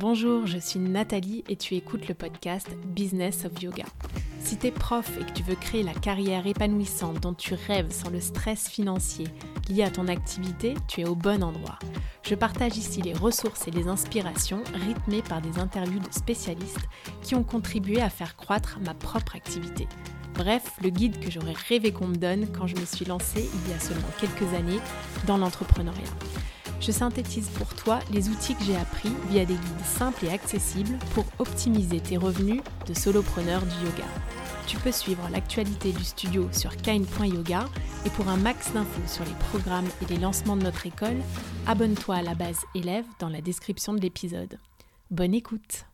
Bonjour, je suis Nathalie et tu écoutes le podcast Business of Yoga. Si tu es prof et que tu veux créer la carrière épanouissante dont tu rêves sans le stress financier lié à ton activité, tu es au bon endroit. Je partage ici les ressources et les inspirations rythmées par des interviews de spécialistes qui ont contribué à faire croître ma propre activité. Bref, le guide que j'aurais rêvé qu'on me donne quand je me suis lancée il y a seulement quelques années dans l'entrepreneuriat je synthétise pour toi les outils que j'ai appris via des guides simples et accessibles pour optimiser tes revenus de solopreneur du yoga. Tu peux suivre l'actualité du studio sur kain.yoga et pour un max d'infos sur les programmes et les lancements de notre école, abonne-toi à la base élève dans la description de l'épisode. Bonne écoute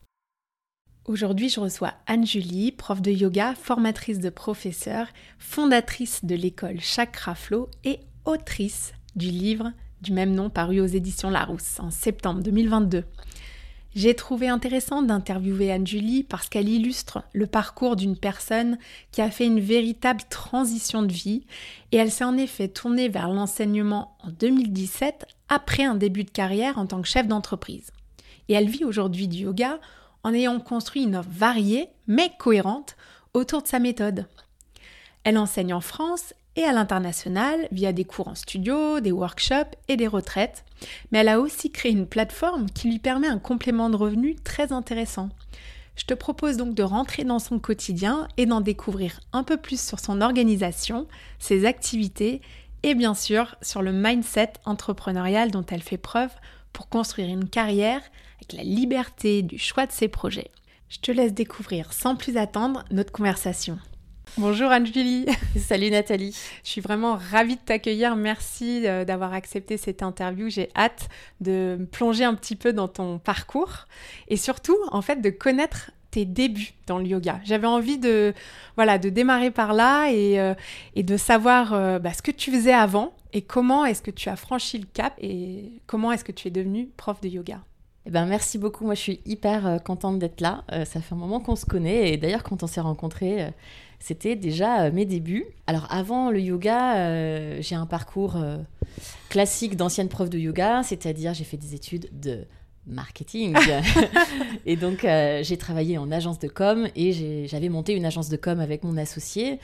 Aujourd'hui, je reçois Anne-Julie, prof de yoga, formatrice de professeurs, fondatrice de l'école Chakra Flow et autrice du livre du même nom paru aux éditions Larousse en septembre 2022. J'ai trouvé intéressant d'interviewer Anne-Julie parce qu'elle illustre le parcours d'une personne qui a fait une véritable transition de vie et elle s'est en effet tournée vers l'enseignement en 2017 après un début de carrière en tant que chef d'entreprise. Et elle vit aujourd'hui du yoga en ayant construit une offre variée mais cohérente autour de sa méthode. Elle enseigne en France et à l'international via des cours en studio, des workshops et des retraites. Mais elle a aussi créé une plateforme qui lui permet un complément de revenus très intéressant. Je te propose donc de rentrer dans son quotidien et d'en découvrir un peu plus sur son organisation, ses activités et bien sûr sur le mindset entrepreneurial dont elle fait preuve pour construire une carrière avec la liberté du choix de ses projets. Je te laisse découvrir sans plus attendre notre conversation. Bonjour Anne-Julie. Salut Nathalie. Je suis vraiment ravie de t'accueillir. Merci euh, d'avoir accepté cette interview. J'ai hâte de me plonger un petit peu dans ton parcours et surtout, en fait, de connaître tes débuts dans le yoga. J'avais envie de, voilà, de démarrer par là et, euh, de savoir euh, bah, ce que tu faisais avant et comment est-ce que tu as franchi le cap et comment est-ce que tu es devenue prof de yoga. Eh ben, merci beaucoup. Moi, je suis hyper contente d'être là. ça fait un moment qu'on se connaît. Et d'ailleurs, quand on s'est rencontrés, c'était déjà euh, mes débuts. Alors avant le yoga, euh, j'ai un parcours euh, classique d'ancienne prof de yoga, c'est-à-dire j'ai fait des études de marketing. et donc, j'ai travaillé en agence de com et j'avais monté une agence de com avec mon associé.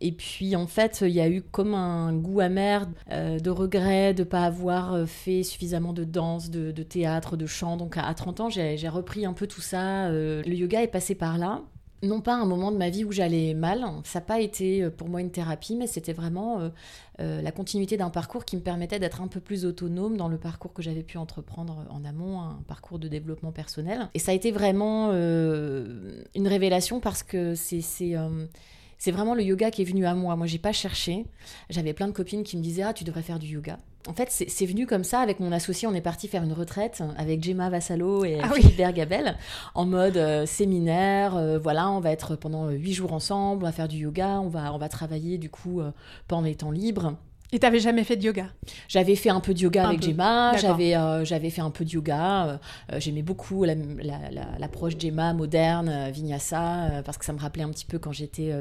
Et puis, en fait, il y a eu comme un goût amer de regret de ne pas avoir fait suffisamment de danse, de, théâtre, de chant. Donc, à, à 30 ans, j'ai repris un peu tout ça. le yoga est passé par là non pas un moment de ma vie où j'allais mal, ça n'a pas été euh, pour moi une thérapie, mais c'était vraiment euh, euh, la continuité d'un parcours qui me permettait d'être un peu plus autonome dans le parcours que j'avais pu entreprendre en amont, un parcours de développement personnel. Et ça a été vraiment une révélation parce que c'est c'est vraiment le yoga qui est venu à moi. Moi, j'ai pas cherché. J'avais plein de copines qui me disaient Ah, tu devrais faire du yoga. En fait, c'est venu comme ça. Avec mon associé, on est parti faire une retraite avec Gemma Vassalo et ah Philippe Bergabel en mode euh, séminaire. Euh, voilà, on va être pendant huit jours ensemble, on va faire du yoga, on va, on va travailler du coup euh, pendant les temps libres. Et t'avais jamais fait de yoga? J'avais fait un peu de yoga avec Gemma, j'avais j'avais fait un peu de yoga. J'aimais beaucoup l'approche la, Gemma moderne, Vinyasa, parce que ça me rappelait un petit peu quand j'étais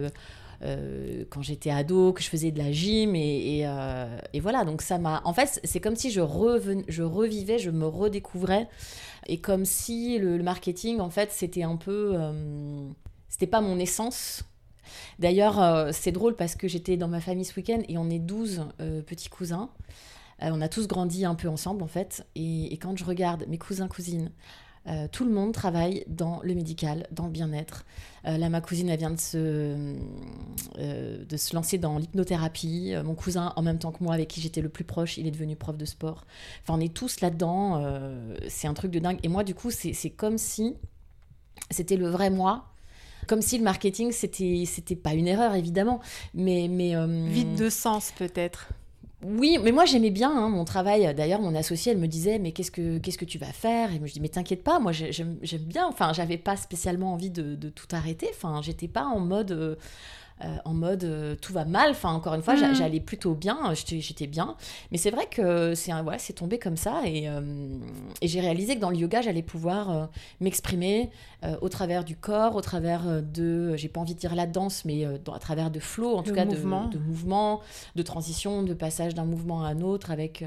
euh, quand j'étais ado, que je faisais de la gym et, euh, voilà. Donc ça m'a. En fait, c'est comme si je, reven... je revivais, je me redécouvrais et comme si le, marketing, en fait, c'était un peu. Euh, c'était pas mon essence. D'ailleurs, c'est drôle parce que j'étais dans ma famille ce week-end et on est 12 petits cousins. on a tous grandi un peu ensemble en fait. Et quand je regarde mes cousins, cousines, euh, tout le monde travaille dans le médical, dans le bien-être. Euh, là, ma cousine, elle vient de se, euh, de se lancer dans l'hypnothérapie. mon cousin, en même temps que moi, avec qui j'étais le plus proche, il est devenu prof de sport. Enfin, on est tous là-dedans. c'est un truc de dingue. Et moi, du coup, c'est comme si c'était le vrai moi comme si le marketing c'était pas une erreur évidemment mais mais vide de sens peut-être oui, mais moi j'aimais bien hein, mon travail. D'ailleurs, mon associé, elle me disait Mais qu'est-ce que, qu'est-ce que tu vas faire? Et moi je dis Mais t'inquiète pas, moi j'aime, bien. Enfin, j'avais pas spécialement envie de, tout arrêter. Enfin, j'étais pas en mode. Euh, en mode euh, tout va mal. Enfin, encore une fois, mm. j'allais plutôt bien, j'étais bien. Mais c'est vrai que c'est ouais, c'est tombé comme ça. Euh, et, j'ai réalisé que dans le yoga, j'allais pouvoir m'exprimer au travers du corps, au travers de, j'ai pas envie de dire la danse, mais à travers de flow, en tout cas mouvement. De, de mouvement, de transition, de passage d'un mouvement à un autre, avec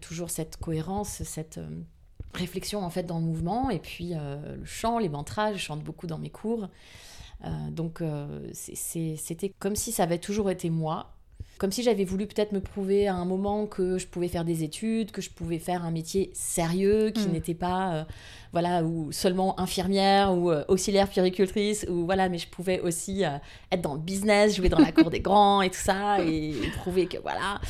toujours cette cohérence, cette réflexion en fait dans le mouvement et puis le chant, les mantras, je chante beaucoup dans mes cours. Donc c'était comme si ça avait toujours été moi comme si j'avais voulu peut-être me prouver à un moment que je pouvais faire des études, que je pouvais faire un métier sérieux, qui mm. n'était pas, euh, voilà, ou seulement infirmière ou euh, auxiliaire puéricultrice, ou voilà, mais je pouvais aussi euh, être dans le business, jouer dans la cour des grands et tout ça, et, prouver que voilà.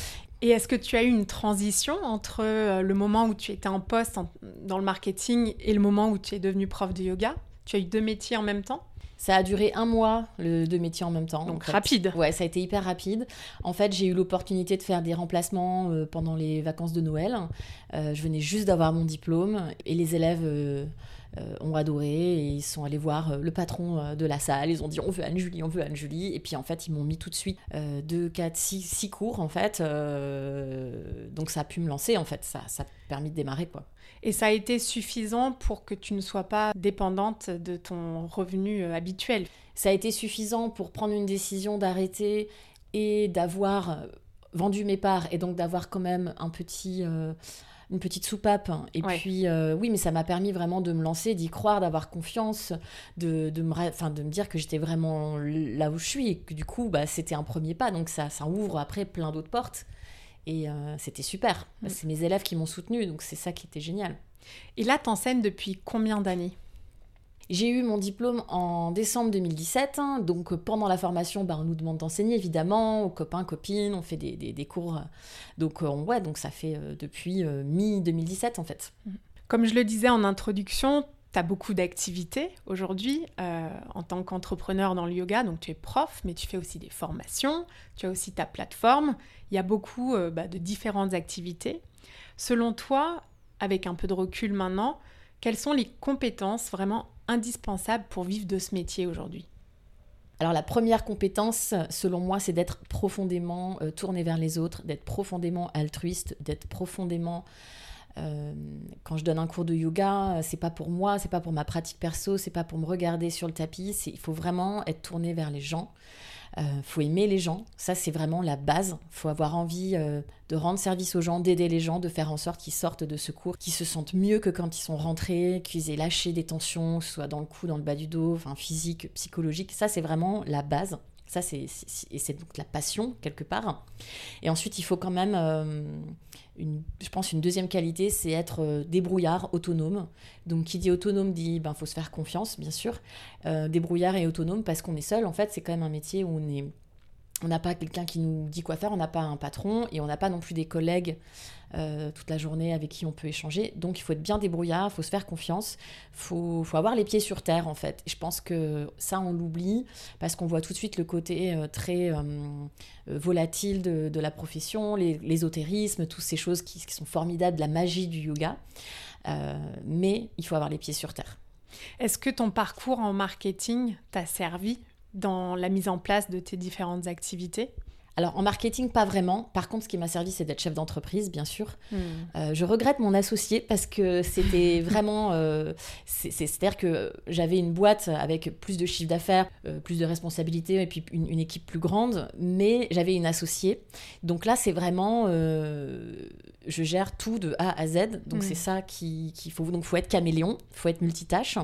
Et est-ce que tu as eu une transition entre le moment où tu étais en poste dans le marketing et le moment où tu es devenue prof de yoga? Tu as eu deux métiers en même temps? Ça a duré un mois, le deux métiers en même temps. Donc rapide. Ouais, ça a été hyper rapide. En fait, j'ai eu l'opportunité de faire des remplacements euh, pendant les vacances de Noël. Euh, je venais juste d'avoir mon diplôme et les élèves euh, ont adoré et ils sont allés voir le patron de la salle. Ils ont dit on veut Anne-Julie, on veut Anne-Julie. Et puis en fait, ils m'ont mis tout de suite deux, quatre, six, six cours en fait. donc ça a pu me lancer en fait. Ça, ça a permis de démarrer quoi. Et ça a été suffisant pour que tu ne sois pas dépendante de ton revenu euh, habituel? Ça a été suffisant pour prendre une décision d'arrêter et d'avoir euh, vendu mes parts et donc d'avoir quand même un petit, euh, une petite soupape. Et puis, oui, mais ça m'a permis vraiment de me lancer, d'y croire, d'avoir confiance, de, de, me, de me dire que j'étais vraiment là où je suis et que du coup, bah, c'était un premier pas. Donc ça, ça ouvre après plein d'autres portes. Et euh, c'était super. Mm. C'est mes élèves qui m'ont soutenu, donc c'est ça qui était génial. Et là, t'enseignes depuis combien d'années? J'ai eu mon diplôme en décembre 2017, hein. donc euh, pendant la formation, bah, on nous demande d'enseigner évidemment, aux copains, copines, on fait des, des, cours. Euh, donc, ouais, donc ça fait depuis mi-2017 en fait. Mm. Comme je le disais en introduction, tu as beaucoup d'activités aujourd'hui en tant qu'entrepreneur dans le yoga. Donc tu es prof, mais tu fais aussi des formations, tu as aussi ta plateforme il y a beaucoup euh, bah, de différentes activités. Selon toi, avec un peu de recul maintenant, quelles sont les compétences vraiment indispensables pour vivre de ce métier aujourd'hui? Alors la première compétence, selon moi, c'est d'être profondément euh, tourné vers les autres, d'être profondément altruiste, d'être profondément euh, quand je donne un cours de yoga, c'est pas pour moi, c'est pas pour ma pratique perso, c'est pas pour me regarder sur le tapis. Il faut vraiment être tourné vers les gens. Euh, faut aimer les gens, ça c'est vraiment la base. Faut avoir envie euh, de rendre service aux gens, d'aider les gens, de faire en sorte qu'ils sortent de ce cours, qu'ils se sentent mieux que quand ils sont rentrés, qu'ils aient lâché des tensions, soit dans le cou, dans le bas du dos, enfin physique, psychologique. Ça c'est vraiment la base. Ça, c'est, et c'est donc la passion, quelque part. Et ensuite, il faut quand même, euh, je pense, une deuxième qualité, c'est être euh, débrouillard, autonome. Donc, qui dit autonome dit, ben, faut se faire confiance, bien sûr. Euh, débrouillard et autonome, parce qu'on est seul, en fait, c'est quand même un métier où on est on n'a pas quelqu'un qui nous dit quoi faire, on n'a pas un patron et on n'a pas non plus des collègues euh, toute la journée avec qui on peut échanger. Donc il faut être bien débrouillard, il faut se faire confiance, il faut, avoir les pieds sur terre en fait. je pense que ça on l'oublie parce qu'on voit tout de suite le côté euh, très euh, volatile de, la profession, l'ésotérisme, toutes ces choses qui, sont formidables, la magie du yoga. mais il faut avoir les pieds sur terre. Est-ce que ton parcours en marketing t'a servi? Dans la mise en place de tes différentes activités alors en marketing, pas vraiment. Par contre, ce qui m'a servi, c'est d'être chef d'entreprise, bien sûr. Hmm. Euh, je regrette mon associé parce que c'était vraiment... Euh, c'est-à-dire que j'avais une boîte avec plus de chiffre d'affaires, euh, plus de responsabilités et puis une, équipe plus grande, mais j'avais une associée. Donc là, c'est vraiment... je gère tout de A à Z. Donc hmm. c'est ça qu'il faut... Donc il faut être caméléon, il faut être multitâche.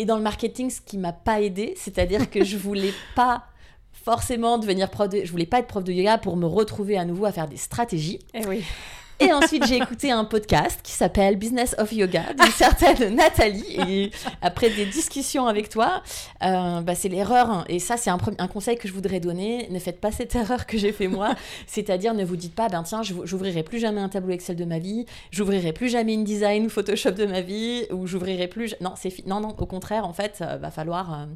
Et dans le marketing, ce qui m'a pas aidé, c'est-à-dire que je voulais pas forcément devenir prof de... Je voulais pas être prof de yoga pour me retrouver à nouveau à faire des stratégies. Eh oui. Et ensuite, j'ai écouté un podcast qui s'appelle Business of Yoga d'une certaine Nathalie. Et après des discussions avec toi, euh, bah, c'est l'erreur. Et ça, c'est un, conseil que je voudrais donner. Ne faites pas cette erreur que j'ai fait moi. C'est-à-dire, ne vous dites pas, ben tiens, j'ouvrirai plus jamais un tableau Excel de ma vie, j'ouvrirai plus jamais InDesign ou Photoshop de ma vie, ou j'ouvrirai plus. Non, non, non. Au contraire, en fait, euh, va falloir. Euh,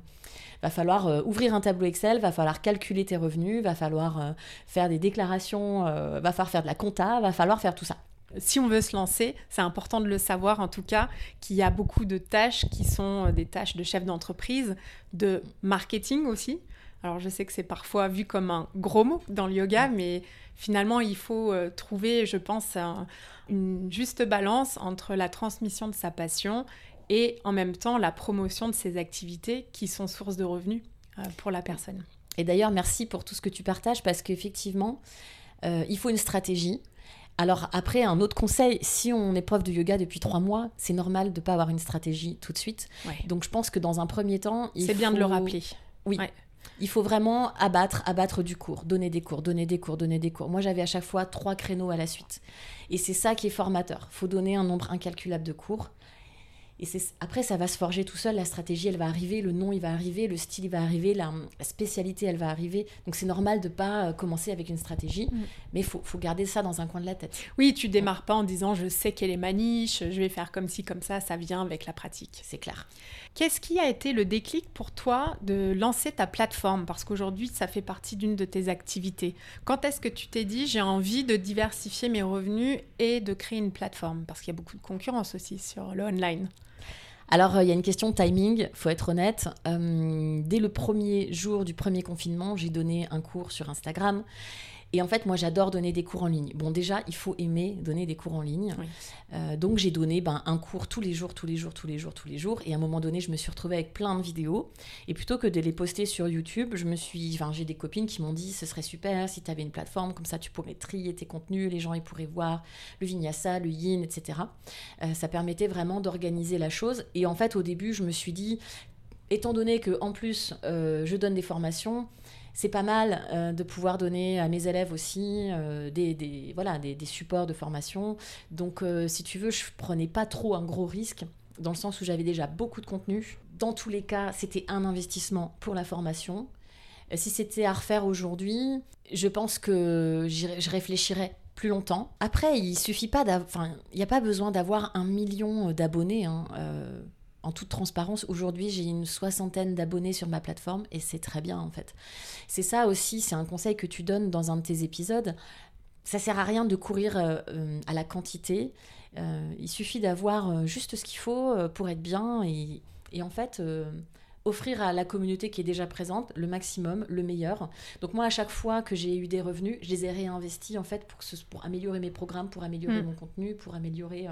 va falloir euh, ouvrir un tableau Excel, va falloir calculer tes revenus, va falloir euh, faire des déclarations, euh, va falloir faire de la compta, va falloir faire tout ça. Si on veut se lancer, c'est important de le savoir en tout cas qu'il y a beaucoup de tâches qui sont des tâches de chef d'entreprise, de marketing aussi. Alors je sais que c'est parfois vu comme un gros mot dans le yoga, mais finalement il faut trouver, je pense, une juste balance entre la transmission de sa passion et en même temps la promotion de ces activités qui sont source de revenus euh, pour la personne. Et d'ailleurs, merci pour tout ce que tu partages parce qu'effectivement, euh, il faut une stratégie. Alors après, un autre conseil, si on est prof de yoga depuis trois mois, c'est normal de ne pas avoir une stratégie tout de suite. Donc je pense que dans un premier temps, c'est bien de le rappeler. Oui. Il faut vraiment abattre, abattre du cours, donner des cours, donner des cours, donner des cours. Moi, j'avais à chaque fois trois créneaux à la suite. Et c'est ça qui est formateur. Il faut donner un nombre incalculable de cours. Et après, ça va se forger tout seul. La stratégie, elle va arriver, le nom, il va arriver, le style, il va arriver, la, spécialité, elle va arriver. Donc, c'est normal de pas euh, commencer avec une stratégie, mm. mais il faut, faut, garder ça dans un coin de la tête. Oui, tu démarres pas en disant je sais quelle est ma niche, je vais faire comme ci, comme ça. Ça vient avec la pratique. C'est clair. Qu'est-ce qui a été le déclic pour toi de lancer ta plateforme? Parce qu'aujourd'hui, ça fait partie d'une de tes activités. Quand est-ce que tu t'es dit j'ai envie de diversifier mes revenus et de créer une plateforme? Parce qu'il y a beaucoup de concurrence aussi sur le online. Alors, euh, il y a une question de timing, faut être honnête. Euh, dès le premier jour du premier confinement, j'ai donné un cours sur Instagram et en fait, moi, j'adore donner des cours en ligne. Bon, déjà, il faut aimer donner des cours en ligne. Euh, donc, j'ai donné ben, un cours tous les jours, tous les jours, tous les jours, tous les jours. Et à un moment donné, je me suis retrouvée avec plein de vidéos. Et plutôt que de les poster sur YouTube, je me suis, enfin, j'ai des copines qui m'ont dit, ce serait super si tu avais une plateforme comme ça, tu pourrais trier tes contenus, les gens ils pourraient voir le vinyasa, le yin, etc. Euh, ça permettait vraiment d'organiser la chose. Et en fait, au début, je me suis dit, étant donné que en plus, euh, je donne des formations c'est pas mal euh, de pouvoir donner à mes élèves aussi euh, des, voilà, des, supports de formation. Donc, euh, si tu veux, je prenais pas trop un gros risque, dans le sens où j'avais déjà beaucoup de contenu. Dans tous les cas, c'était un investissement pour la formation. Si c'était à refaire aujourd'hui, je pense que je réfléchirais plus longtemps. Après, il suffit pas enfin, il n'y a pas besoin d'avoir un million d'abonnés. Hein, en toute transparence, aujourd'hui, j'ai une soixantaine d'abonnés sur ma plateforme et c'est très bien en fait. C'est ça aussi, c'est un conseil que tu donnes dans un de tes épisodes. Ça sert à rien de courir euh, euh, à la quantité. Euh, il suffit d'avoir juste ce qu'il faut pour être bien et, en fait offrir à la communauté qui est déjà présente le maximum, le meilleur. Donc moi, à chaque fois que j'ai eu des revenus, je les ai réinvestis en fait pour, pour améliorer mes programmes, pour améliorer hmm. mon contenu, pour améliorer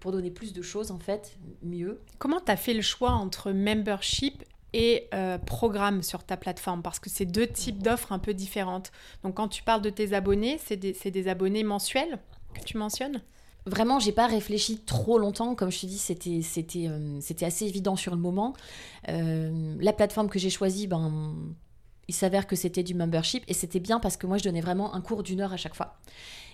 pour donner plus de choses, en fait, mieux. Comment tu as fait le choix entre membership et euh, programme sur ta plateforme? Parce que c'est deux types d'offres un peu différentes. Donc quand tu parles de tes abonnés, c'est des, des, abonnés mensuels que tu mentionnes? Vraiment, j'ai pas réfléchi trop longtemps. Comme je te dis, c'était c'était euh, c'était assez évident sur le moment. la plateforme que j'ai choisie, ben il s'avère que c'était du membership et c'était bien parce que moi je donnais vraiment un cours d'une heure à chaque fois.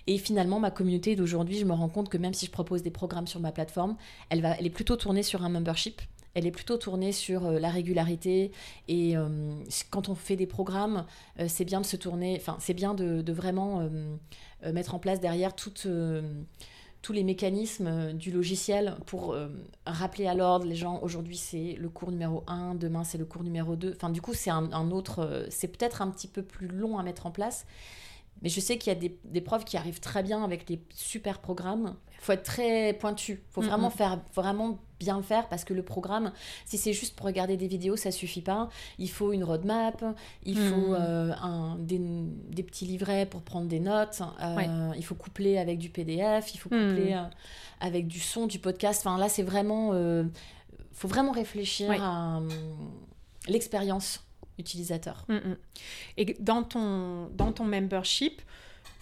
Et finalement, ma communauté d'aujourd'hui, je me rends compte que même si je propose des programmes sur ma plateforme, elle, va, elle est plutôt tournée sur un membership. Elle est plutôt tournée sur euh, la régularité. Et euh, quand on fait des programmes, euh, c'est bien de se tourner, enfin, c'est bien de, de vraiment mettre en place derrière toute tous les mécanismes du logiciel pour rappeler à l'ordre les gens aujourd'hui c'est le cours numéro 1, demain c'est le cours numéro 2. Enfin du coup c'est un, autre c'est peut-être un petit peu plus long à mettre en place mais je sais qu'il y a des, des, profs qui arrivent très bien avec des super programmes. Il faut être très pointu. Il faut vraiment, faire, vraiment bien le faire parce que le programme, si c'est juste pour regarder des vidéos, ça suffit pas. Il faut une roadmap, il faut euh, un, des, des, petits livrets pour prendre des notes, euh, il faut coupler avec du PDF, il faut coupler euh, avec du son, du podcast. Enfin là, c'est vraiment... Il faut vraiment réfléchir à l'expérience utilisateur. Mm, mm. Et dans ton, dans ton membership,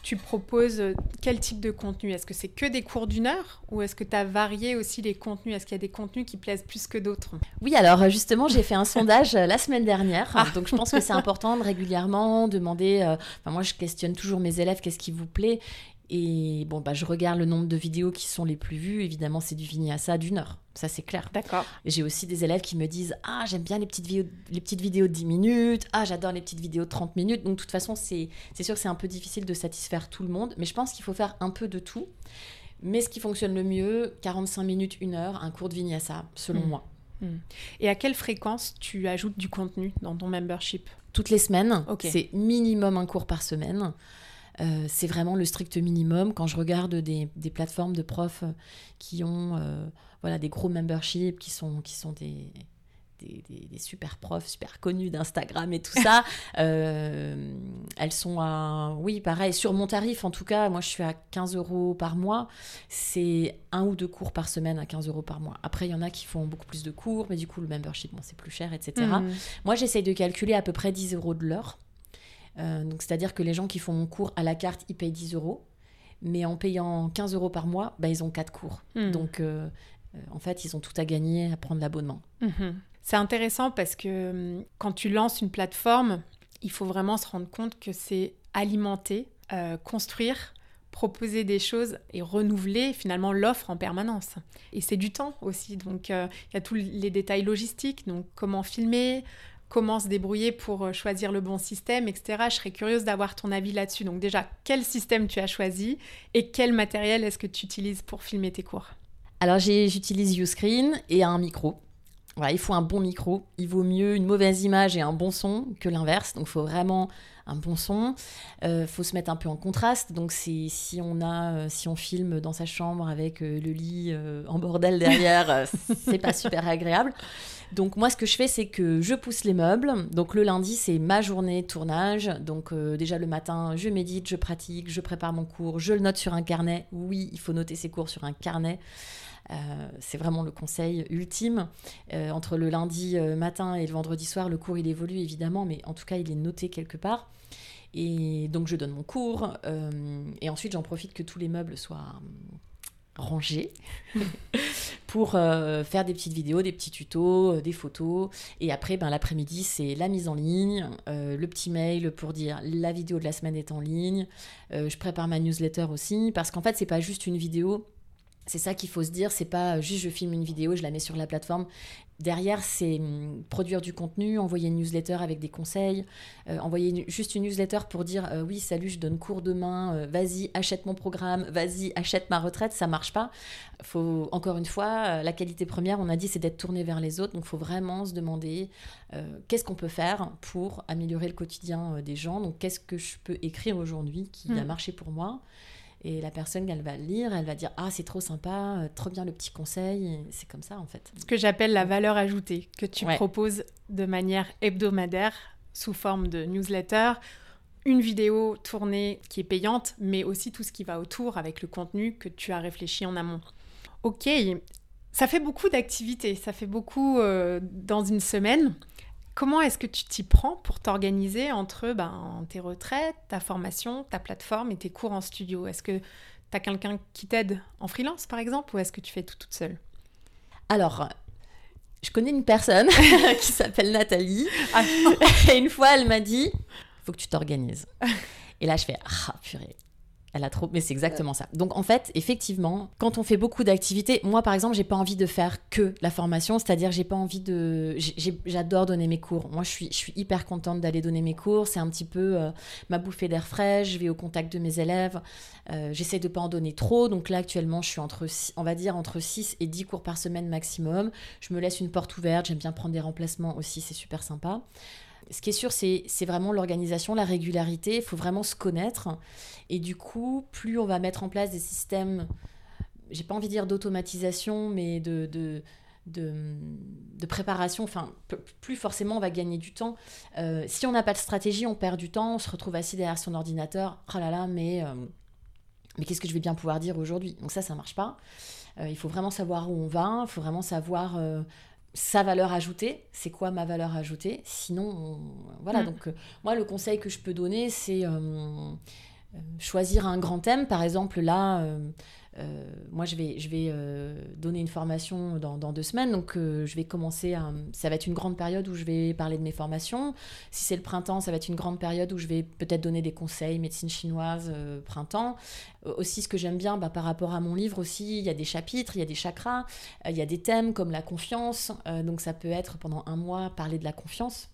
tu proposes quel type de contenu? Est-ce que c'est que des cours d'une heure? Ou est-ce que tu as varié aussi les contenus? Est-ce qu'il y a des contenus qui plaisent plus que d'autres? Oui, alors justement, j'ai fait un sondage euh, la semaine dernière. Ah. Donc je pense que c'est important de régulièrement demander. Euh, enfin, moi, je questionne toujours mes élèves qu'est-ce qui vous plaît? Et bon, bah, je regarde le nombre de vidéos qui sont les plus vues. Évidemment, c'est du vinyasa d'une heure. Ça, c'est clair. D'accord. J'ai aussi des élèves qui me disent Ah, j'aime bien les petites, vidéos, les petites vidéos de 10 minutes. Ah, j'adore les petites vidéos de 30 minutes. Donc, de toute façon, c'est sûr que c'est un peu difficile de satisfaire tout le monde. Mais je pense qu'il faut faire un peu de tout. Mais ce qui fonctionne le mieux, 45 minutes, une heure, un cours de vinyasa, selon hmm. moi. Hmm. Et à quelle fréquence tu ajoutes du contenu dans ton membership? Toutes les semaines. C'est minimum un cours par semaine. Euh, c'est vraiment le strict minimum. Quand je regarde des, plateformes de profs qui ont euh, voilà, des gros memberships, qui sont, qui sont des, des, super profs, super connus d'Instagram et tout ça, euh, elles sont à... Oui, pareil, sur mon tarif en tout cas, moi je suis à 15 euros par mois. C'est un ou deux cours par semaine à 15 euros par mois. Après, il y en a qui font beaucoup plus de cours, mais du coup, le membership, bon, c'est plus cher, etc. Mmh. Moi, j'essaye de calculer à peu près 10 euros de l'heure. Euh, donc, c'est-à-dire que les gens qui font mon cours à la carte, ils payent 10 euros. mais en payant 15 euros par mois, bah, ils ont quatre cours. Hmm. Donc, euh, euh, en fait, ils ont tout à gagner à prendre l'abonnement. Mhm. C'est intéressant parce que hum, quand tu lances une plateforme, il faut vraiment se rendre compte que c'est alimenter, euh, construire, proposer des choses et renouveler finalement l'offre en permanence. Et c'est du temps aussi. Donc euh, il y a tous les détails logistiques, donc comment filmer, comment se débrouiller pour euh, choisir le bon système, etc. Je serais curieuse d'avoir ton avis là-dessus. Donc déjà, quel système tu as choisi et quel matériel est-ce que tu utilises pour filmer tes cours? Alors, j'utilise Uscreen et un micro. Voilà, il faut un bon micro. Il vaut mieux une mauvaise image et un bon son que l'inverse. Donc, il faut vraiment un bon son. Il faut se mettre un peu en contraste. Donc, c'est si on a, euh, si on filme dans sa chambre avec euh, le lit euh, en bordel derrière, euh, c'est pas super agréable. Donc, moi, ce que je fais, c'est que je pousse les meubles. Donc, le lundi, c'est ma journée de tournage. Donc, euh, déjà le matin, je médite, je pratique, je prépare mon cours, je le note sur un carnet. Oui, il faut noter ses cours sur un carnet. Euh, c'est vraiment le conseil ultime. Euh, entre le lundi euh, matin et le vendredi soir, le cours il évolue évidemment, mais en tout cas il est noté quelque part. Et donc je donne mon cours euh, et ensuite j'en profite que tous les meubles soient euh, rangés pour euh, faire des petites vidéos, des petits tutos, euh, des photos. Et après, ben, l'après-midi, c'est la mise en ligne, le petit mail pour dire la vidéo de la semaine est en ligne. Je prépare ma newsletter aussi parce qu'en fait, c'est pas juste une vidéo. C'est ça qu'il faut se dire, c'est pas juste je filme une vidéo, je la mets sur la plateforme. Derrière, c'est hum, produire du contenu, envoyer une newsletter avec des conseils, euh, envoyer une- juste une newsletter pour dire euh, oui, salut, je donne cours demain, euh, vas-y, achète mon programme, vas-y, achète ma retraite, ça marche pas. Faut, encore une fois, euh, la qualité première, on a dit, c'est d'être tourné vers les autres, donc il faut vraiment se demander euh, qu'est-ce qu'on peut faire pour améliorer le quotidien euh, des gens, donc qu'est-ce que je peux écrire aujourd'hui qui a Mm. marché pour moi? Et la personne, elle va le lire, elle va dire Ah, c'est trop sympa, euh, trop bien le petit conseil. C'est comme ça, en fait. Ce que j'appelle la valeur ajoutée que tu Ouais. proposes de manière hebdomadaire sous forme de newsletter, une vidéo tournée qui est payante, mais aussi tout ce qui va autour avec le contenu que tu as réfléchi en amont. Ok, ça fait beaucoup d'activités, ça fait beaucoup euh, dans une semaine. Comment est-ce que tu t'y prends pour t'organiser entre ben, tes retraites, ta formation, ta plateforme et tes cours en studio? Est-ce que tu as quelqu'un qui t'aide en freelance par exemple ou est-ce que tu fais tout toute seule? Alors, je connais une personne qui s'appelle Nathalie. Ah. et une fois, elle m'a dit faut que tu t'organises. Et là, je fais ah, purée. Elle a trop, mais c'est exactement ça. Donc en fait, effectivement, quand on fait beaucoup d'activités, moi par exemple, j'ai pas envie de faire que la formation, c'est-à-dire j'ai pas envie de, j'adore donner mes cours. Moi, je suis, je suis hyper contente d'aller donner mes cours. C'est un petit peu euh, ma bouffée d'air frais. Je vais au contact de mes élèves. Euh, J'essaie de pas en donner trop. Donc là, actuellement, je suis entre, on va dire entre 6 et 10 cours par semaine maximum. Je me laisse une porte ouverte. J'aime bien prendre des remplacements aussi. C'est super sympa. Ce qui est sûr, c'est vraiment l'organisation, la régularité. Il faut vraiment se connaître. Et du coup, plus on va mettre en place des systèmes, j'ai pas envie de dire d'automatisation, mais de, préparation, enfin, plus forcément on va gagner du temps. Euh, si on n'a pas de stratégie, on perd du temps, on se retrouve assis derrière son ordinateur. Oh là là, mais, euh, qu'est-ce que je vais bien pouvoir dire aujourd'hui? Donc ça, ça marche pas. Euh, il faut vraiment savoir où on va, il faut vraiment savoir sa valeur ajoutée. C'est quoi ma valeur ajoutée? Sinon, on- voilà. Mm. Donc euh, moi, le conseil que je peux donner, c'est euh, euh, choisir un grand thème. Par exemple, là, moi, je vais, euh, donner une formation dans, deux semaines. Donc, euh, je vais commencer. Ça va être une grande période où je vais parler de mes formations. Si c'est le printemps, ça va être une grande période où je vais peut-être donner des conseils, médecine chinoise, euh, printemps. Euh, aussi, ce que j'aime bien bah, par rapport à mon livre aussi, il y a des chapitres, il y a des chakras, euh, il y a des thèmes comme la confiance. Euh, donc, ça peut être pendant un mois parler de la confiance.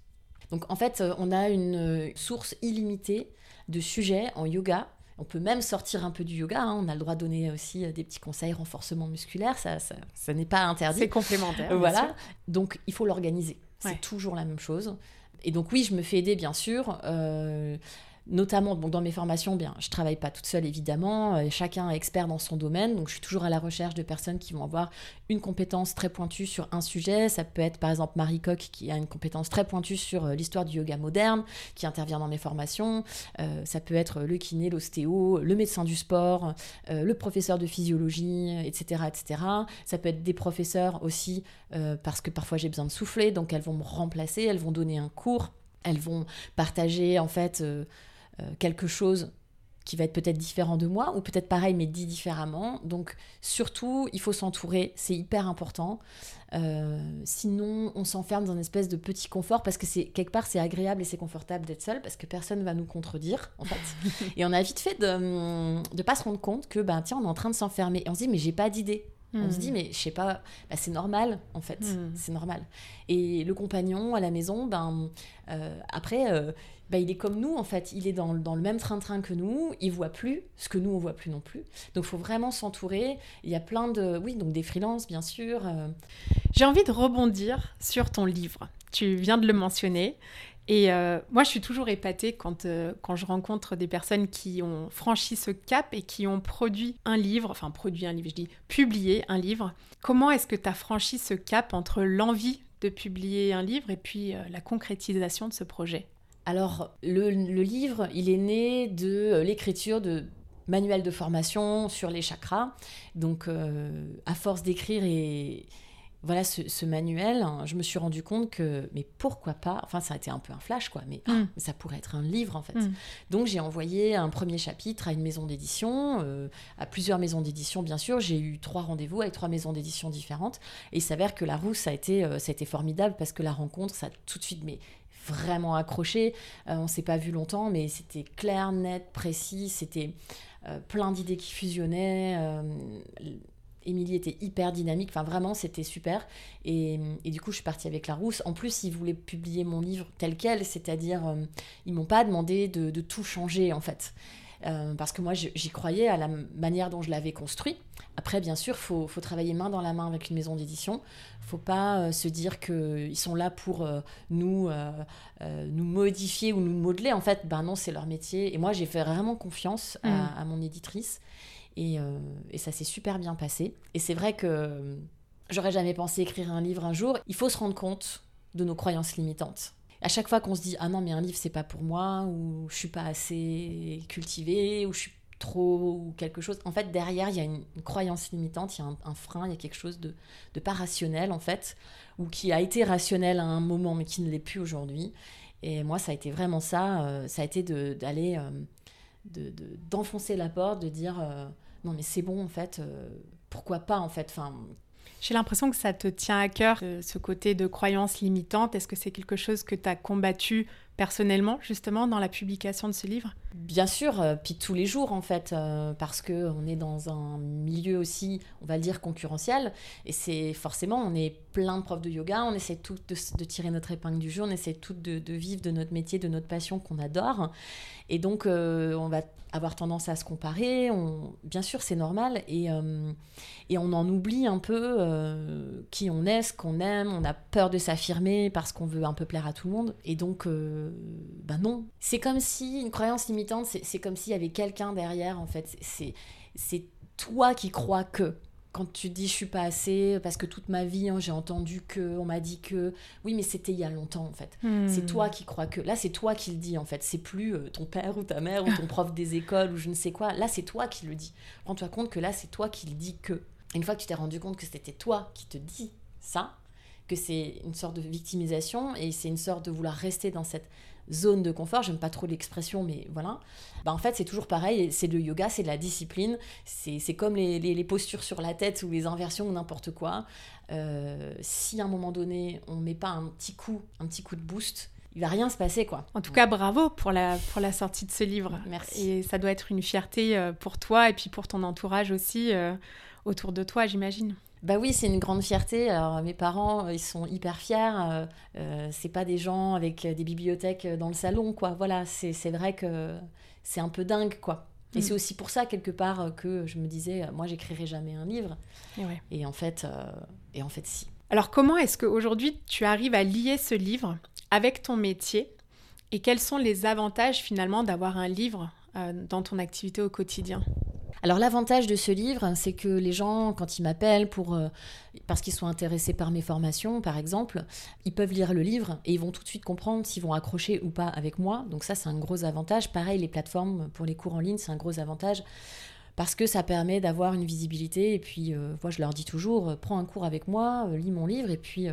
Donc, en fait, euh, on a une euh, source illimitée de sujets en yoga. On peut même sortir un peu du yoga. hein. On a le droit de donner aussi euh, des petits conseils renforcement musculaire. Ça, ça, ça n'est pas interdit. C'est complémentaire. Voilà. Donc, il faut l'organiser. C'est Ouais. toujours la même chose. Et donc, oui, je me fais aider, bien sûr. euh, notamment, bon, dans mes formations, bien, je travaille pas toute seule, évidemment. euh, chacun est expert dans son domaine. Donc, je suis toujours à la recherche de personnes qui vont avoir une compétence très pointue sur un sujet. Ça peut être, par exemple, Marie Coq, qui a une compétence très pointue sur euh, l'histoire du yoga moderne, qui intervient dans mes formations. Euh, ça peut être le kiné, l'ostéo, le médecin du sport, le professeur de physiologie, etc., etc. Ça peut être des professeurs aussi, parce que parfois j'ai besoin de souffler, donc elles vont me remplacer, elles vont donner un cours, elles vont partager en fait quelque chose qui va être peut-être différent de moi, ou peut-être pareil mais dit différemment. Donc surtout, il faut s'entourer, c'est hyper important. Euh, sinon, on s'enferme dans une espèce de petit confort parce que c'est quelque part c'est agréable et c'est confortable d'être seul parce que personne va nous contredire en fait. et on a vite fait de ne pas se rendre compte que ben tiens on est en train de s'enfermer et on se dit mais j'ai pas d'idée. On se dit, hmm. mais je sais pas, bah, c'est normal en fait, hmm. c'est normal. Et le compagnon à la maison, ben, euh, après, euh, bah, il est comme nous en fait, il est dans, dans le même train-train que nous, il voit plus ce que nous on voit plus non plus. Donc il faut vraiment s'entourer. Il y a plein de, oui, donc des freelances bien sûr. Euh. J'ai envie de rebondir sur ton livre. Tu viens de le mentionner. Et euh, moi, je suis toujours épatée quand, euh, quand je rencontre des personnes qui ont franchi ce cap et qui ont produit un livre, enfin produit un livre, je dis publié un livre. Comment est-ce que tu as franchi ce cap entre l'envie de publier un livre et puis euh, la concrétisation de ce projet? Alors, le, le, livre, il est né de l'écriture de manuels de formation sur les chakras. Donc, à force d'écrire et voilà ce, manuel, hein, je me suis rendu compte que, mais pourquoi pas, enfin ça a été un peu un flash quoi, mais ah, mm. ça pourrait être un livre en fait. Mm. Donc j'ai envoyé un premier chapitre à une maison d'édition, euh, à plusieurs maisons d'édition bien sûr. J'ai eu trois rendez-vous avec trois maisons d'édition différentes et il s'avère que la rousse ça a été, euh, ça a été formidable parce que la rencontre, ça a tout de suite mais vraiment accroché. Euh, on s'est pas vu longtemps, mais c'était clair, net, précis. C'était plein d'idées qui fusionnaient Émilie était hyper dynamique, enfin vraiment c'était super. Et, du coup je suis partie avec la rousse. En plus ils voulaient publier mon livre tel quel, c'est-à-dire euh, ils m'ont pas demandé de, tout changer en fait. Euh, parce que moi j'y croyais à la manière dont je l'avais construit. Après bien sûr faut, faut travailler main dans la main avec une maison d'édition. Faut pas euh, se dire qu'ils sont là pour nous, nous modifier ou nous modeler. En fait ben non c'est leur métier. Et moi j'ai fait vraiment confiance à, mmh. à mon éditrice. Euh, et, ça s'est super bien passé. Et c'est vrai que euh, j'aurais jamais pensé écrire un livre un jour. Il faut se rendre compte de nos croyances limitantes. À chaque fois qu'on se dit ah non mais un livre c'est pas pour moi ou je suis pas assez cultivée ou je suis trop ou quelque chose. En fait derrière il y a une, croyance limitante, il y a un, frein, il y a quelque chose de, pas rationnel en fait ou qui a été rationnel à un moment mais qui ne l'est plus aujourd'hui. Et moi ça a été vraiment ça. Euh, ça a été d'aller d'enfoncer la porte, de dire non mais c'est bon en fait, euh, pourquoi pas en fait. Enfin, j'ai l'impression que ça te tient à cœur, euh, ce côté de croyance limitante. Est-ce que c'est quelque chose que tu as combattu personnellement, justement, dans la publication de ce livre? Bien sûr, euh, puis tous les jours, en fait, parce qu'on est dans un milieu aussi, on va le dire, concurrentiel. Et c'est forcément, on est plein de profs de yoga, on essaie toutes de, tirer notre épingle du jeu, on essaie toutes de, vivre de notre métier, de notre passion qu'on adore. Et donc, on va avoir tendance à se comparer. On, bien sûr, c'est normal. Et, euh, et on en oublie un peu euh, qui on est, ce qu'on aime. On a peur de s'affirmer parce qu'on veut un peu plaire à tout le monde. Et donc, euh, ben non. C'est comme si, une croyance limitante, c'est comme s'il y avait quelqu'un derrière, en fait. C'est toi qui crois que quand tu dis je suis pas assez, parce que toute ma vie hein, j'ai entendu que, on m'a dit que, oui mais c'était il y a longtemps en fait. Hmm. C'est toi qui crois que, là c'est toi qui le dis en fait, c'est plus euh, ton père ou ta mère ou ton prof des écoles ou je ne sais quoi, là c'est toi qui le dis. Rends-toi compte que là c'est toi qui le dis que. Une fois que tu t'es rendu compte que c'était toi qui te dis ça, que c'est une sorte de victimisation et c'est une sorte de vouloir rester dans cette zone de confort, j'aime pas trop l'expression, mais voilà. Bah, en fait, c'est toujours pareil, c'est le yoga, c'est de la discipline, c'est comme les, les, postures sur la tête ou les inversions ou n'importe quoi. Euh, si à un moment donné, on met pas un petit coup, un petit coup de boost, il va rien se passer quoi. En tout cas, bravo pour la, pour la sortie de ce livre. Merci. Et ça doit être une fierté euh, pour toi et puis pour ton entourage aussi euh, autour de toi, j'imagine. Bah oui, c'est une grande fierté. Alors, mes parents, ils sont hyper fiers. Euh, euh, c'est pas des gens avec des bibliothèques dans le salon, quoi. Voilà, c'est vrai que c'est un peu dingue, quoi. Et mm. c'est aussi pour ça, quelque part, que je me disais, moi, j'écrirai jamais un livre. Et, en fait, euh, et en fait, si. Alors, comment est-ce qu'aujourd'hui, tu arrives à lier ce livre avec ton métier? Et quels sont les avantages, finalement, d'avoir un livre dans ton activité au quotidien? Alors l'avantage de ce livre, c'est que les gens, quand ils m'appellent pour euh, parce qu'ils sont intéressés par mes formations, par exemple, ils peuvent lire le livre et ils vont tout de suite comprendre s'ils vont accrocher ou pas avec moi. Donc ça, c'est un gros avantage. Pareil, les plateformes pour les cours en ligne, c'est un gros avantage parce que ça permet d'avoir une visibilité. Et puis, euh, moi, je leur dis toujours, euh, prends un cours avec moi, lis mon livre, et puis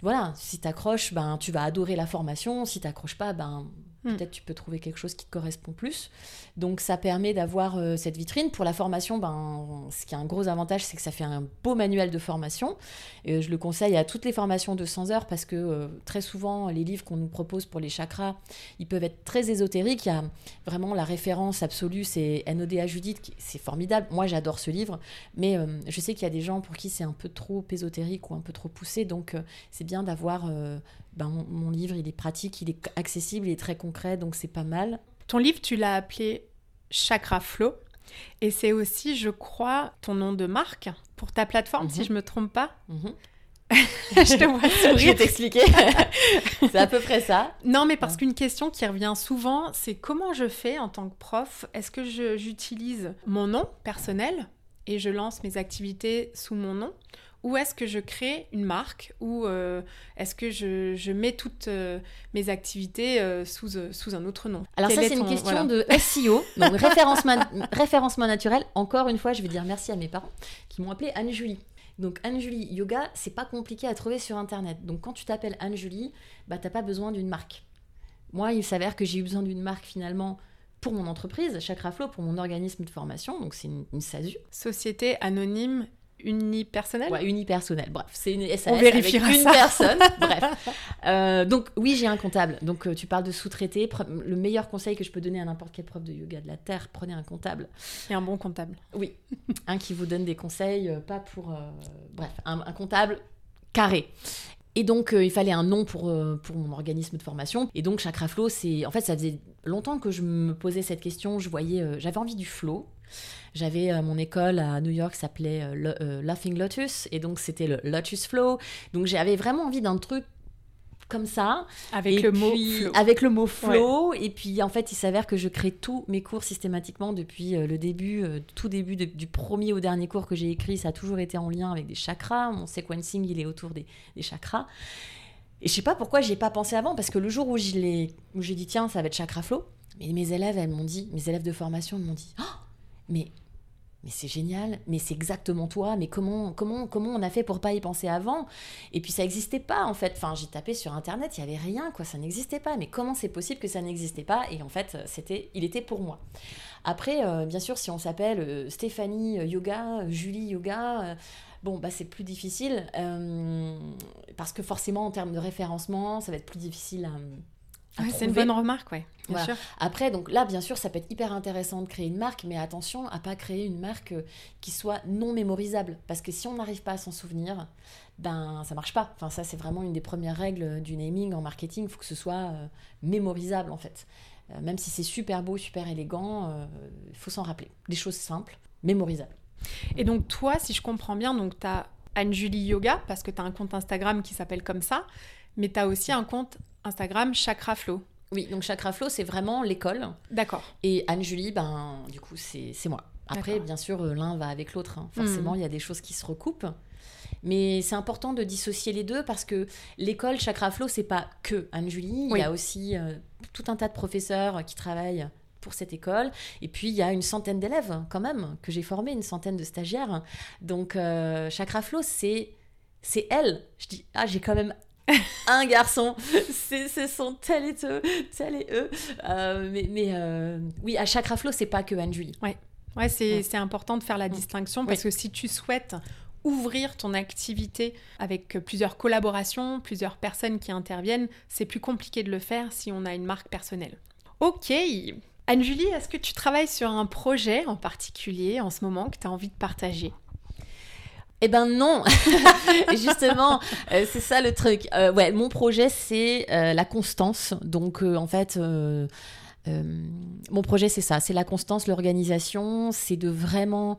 voilà, si tu accroches, ben, tu vas adorer la formation. Si tu n'accroches pas, ben. Peut-être tu peux trouver quelque chose qui te correspond plus. Donc ça permet d'avoir euh, cette vitrine. Pour la formation, ben, ce qui a un gros avantage, c'est que ça fait un beau manuel de formation. Et je le conseille à toutes les formations de 100 heures parce que euh, très souvent, les livres qu'on nous propose pour les chakras, ils peuvent être très ésotériques. Il y a vraiment la référence absolue, c'est NODA Judith, c'est formidable. Moi, j'adore ce livre, mais euh, je sais qu'il y a des gens pour qui c'est un peu trop ésotérique ou un peu trop poussé. Donc c'est bien d'avoir ben, mon, livre, il est pratique, il est accessible, il est très concret, donc c'est pas mal. Ton livre, tu l'as appelé Chakra Flow. Et c'est aussi, je crois, ton nom de marque pour ta plateforme, si mhm. je me trompe pas. Mhm. je te vois sourire. Je vais t'expliquer. c'est à peu près ça. Non, mais parce qu'une question qui revient souvent, c'est comment je fais en tant que prof? Est-ce que j'utilise mon nom personnel et je lance mes activités sous mon nom? Ou est-ce que je crée une marque ou euh, est-ce que je, mets toutes euh, mes activités euh, sous, sous un autre nom? Alors ça, c'est une question de SEO, donc référencement, référencement naturel. Encore une fois, je vais dire merci à mes parents qui m'ont appelé Anne-Julie. Donc Anne-Julie Yoga, c'est pas compliqué à trouver sur Internet. Donc quand tu t'appelles Anne-Julie, bah, t'as pas besoin d'une marque. Moi, il s'avère que j'ai eu besoin d'une marque finalement pour mon entreprise, Chakraflow, pour mon organisme de formation, donc c'est une, une, SASU. Société anonyme unipersonnel? Ouais, unipersonnel. Bref, c'est une SAS On vérifiera avec une personne. Bref. Euh, donc oui, j'ai un comptable. Donc euh, tu parles de sous-traiter. Le meilleur conseil que je peux donner à n'importe quel prof de yoga de la terre, prenez un comptable. Et un bon comptable. Oui, un qui vous donne des conseils, euh, pas pour bref, un, comptable carré. Et donc, il fallait un nom pour, pour mon organisme de formation. Et donc, Chakra Flow, c'est. En fait, ça faisait longtemps que je me posais cette question. Je voyais. J'avais envie du flow. J'avais euh, mon école à New York qui s'appelait euh, euh, Laughing Lotus, et donc c'était le Lotus Flow. Donc j'avais vraiment envie d'un truc comme ça. Avec le mot flow. Avec le mot flow. Et puis, en fait, il s'avère que je crée tous mes cours systématiquement depuis le début, tout début du premier au dernier cours que j'ai écrit. Ça a toujours été en lien avec des chakras. Mon sequencing, il est autour des, chakras. Et je sais pas pourquoi j'y ai pas pensé avant, parce que le jour où j'ai dit, tiens, ça va être chakra flow, mais mes élèves, elles m'ont dit, mes élèves de formation m'ont dit, oh, mais mais c'est génial, mais c'est exactement toi, mais comment, comment, comment on a fait pour pas y penser avant? Et puis ça n'existait pas en fait. Enfin, j'ai tapé sur internet, il y avait rien, quoi, ça n'existait pas. Mais comment c'est possible que ça n'existait pas? Et en fait, c'était, il était pour moi. Après, euh, bien sûr, si on s'appelle euh, Stéphanie euh, Yoga, Julie Yoga, bon, bah c'est plus difficile parce que forcément en termes de référencement, ça va être plus difficile à c'est une bonne remarque, ouais. Bien sûr. Après, donc là, bien sûr, ça peut être hyper intéressant de créer une marque, mais attention à pas créer une marque euh, qui soit non mémorisable, parce que si on n'arrive pas à s'en souvenir, ben ça marche pas. Enfin, ça, c'est vraiment une des premières règles du naming en marketing. Il faut que ce soit euh, mémorisable, en fait. Euh, même si c'est super beau, super élégant, il faut s'en rappeler. Des choses simples, mémorisables. Et donc, toi, si je comprends bien, donc tu as Anne-Julie Yoga, parce que tu as un compte Instagram qui s'appelle comme ça, mais tu as aussi un compte Instagram Chakra Flow. Oui, donc Chakra Flow, c'est vraiment l'école. D'accord. Et Anne-Julie, ben, du coup, c'est moi. Après, bien sûr, euh, l'un va avec l'autre. Hein. Forcément, hmm. il y a des choses qui se recoupent. Mais c'est important de dissocier les deux parce que l'école Chakra Flow, c'est pas que Anne-Julie. Il y a aussi euh, tout un tas de professeurs qui travaillent pour cette école. Et puis, il y a une centaine d'élèves, quand même, que j'ai formé, une centaine de stagiaires. Donc, euh, Chakra Flow, c'est c'est elle. Je dis, ah, j'ai quand même un garçon. Ce sont tel et eux, tel et eux. Euh, mais, mais euh, oui, à chaque raflo, c'est pas que Anne-Julie. Ouais, ouais c'est important de faire la mm. distinction parce que si tu souhaites ouvrir ton activité avec plusieurs collaborations, plusieurs personnes qui interviennent, c'est plus compliqué de le faire si on a une marque personnelle. Ok, Anne-Julie, est-ce que tu travailles sur un projet en particulier en ce moment que tu as envie de partager? Eh ben non, justement, euh, c'est ça le truc. Euh, mon projet c'est euh, la constance. Donc en fait, mon projet, c'est ça, c'est la constance, l'organisation, c'est de vraiment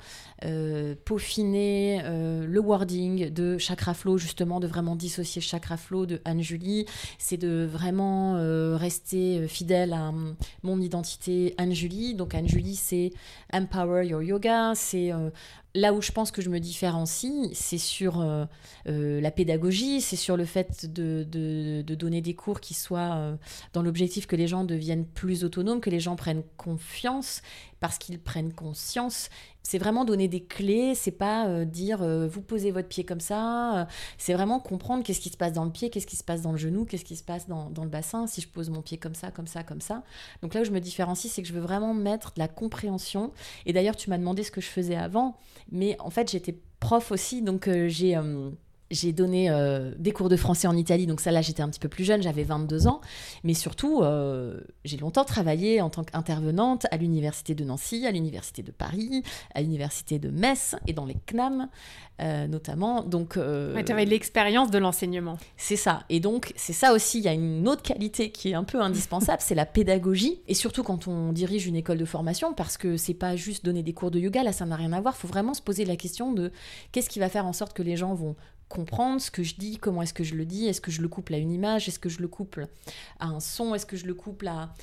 peaufiner le wording de Chakra Flow, justement, de vraiment dissocier Chakra Flow de Anne-Julie. C'est de vraiment rester fidèle à mon identité Anne-Julie. Donc Anne-Julie, c'est Empower Your Yoga, c'est là où je pense que je me différencie, c'est sur la pédagogie, c'est sur le fait de, donner des cours qui soient dans l'objectif que les gens deviennent plus autonomes que les gens prennent confiance, parce qu'ils prennent conscience c'est vraiment donner des clés, c'est pas euh, dire euh, vous posez votre pied comme ça, euh, c'est vraiment comprendre qu'est-ce qui se passe dans le pied, qu'est-ce qui se passe dans le genou, qu'est-ce qui se passe dans, dans, le bassin, si je pose mon pied comme ça, comme ça, comme ça. Donc là où je me différencie, c'est que je veux vraiment mettre de la compréhension. Et d'ailleurs, tu m'as demandé ce que je faisais avant, mais en fait, j'étais prof aussi, donc j'ai j'ai donné euh, des cours de français en Italie, donc ça là j'étais un petit peu plus jeune, j'avais 22 ans, mais surtout euh, j'ai longtemps travaillé en tant qu'intervenante à l'université de Nancy, à l'université de Paris, à l'université de Metz et dans les CNAM euh, notamment. Donc, tu avais l'expérience de l'enseignement. C'est ça, et donc c'est ça aussi, il y a une autre qualité qui est un peu indispensable, c'est la pédagogie, et surtout quand on dirige une école de formation, parce que c'est pas juste donner des cours de yoga, là ça n'a rien à voir, il faut vraiment se poser la question de qu'est-ce qui va faire en sorte que les gens vont comprendre ce que je dis, comment est-ce que je le dis, est-ce que je le couple à une image, est-ce que je le couple à un son, est-ce que je le couple à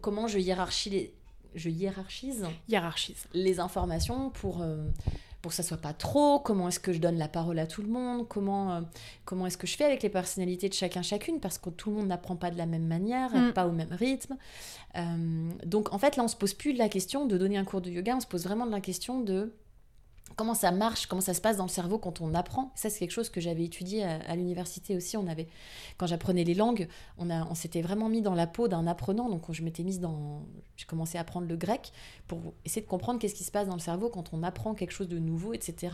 comment je hiérarchise les... je hiérarchise hiérarchise les informations pour euh, pour que ça soit pas trop, comment est-ce que je donne la parole à tout le monde, comment, euh, comment est-ce que je fais avec les personnalités de chacun chacune, parce que tout le monde n'apprend pas de la même manière, mm. pas au même rythme. Euh, donc en fait là on se pose plus de la question de donner un cours de yoga, on se pose vraiment de la question de comment ça marche, comment ça se passe dans le cerveau quand on apprend. Ça, c'est quelque chose que j'avais étudié à, l'université aussi. On avait, quand j'apprenais les langues, on, s'était vraiment mis dans la peau d'un apprenant. Donc, je m'étais mise dans. J'ai commencé à apprendre le grec pour essayer de comprendre qu'est-ce qui se passe dans le cerveau quand on apprend quelque chose de nouveau, etc.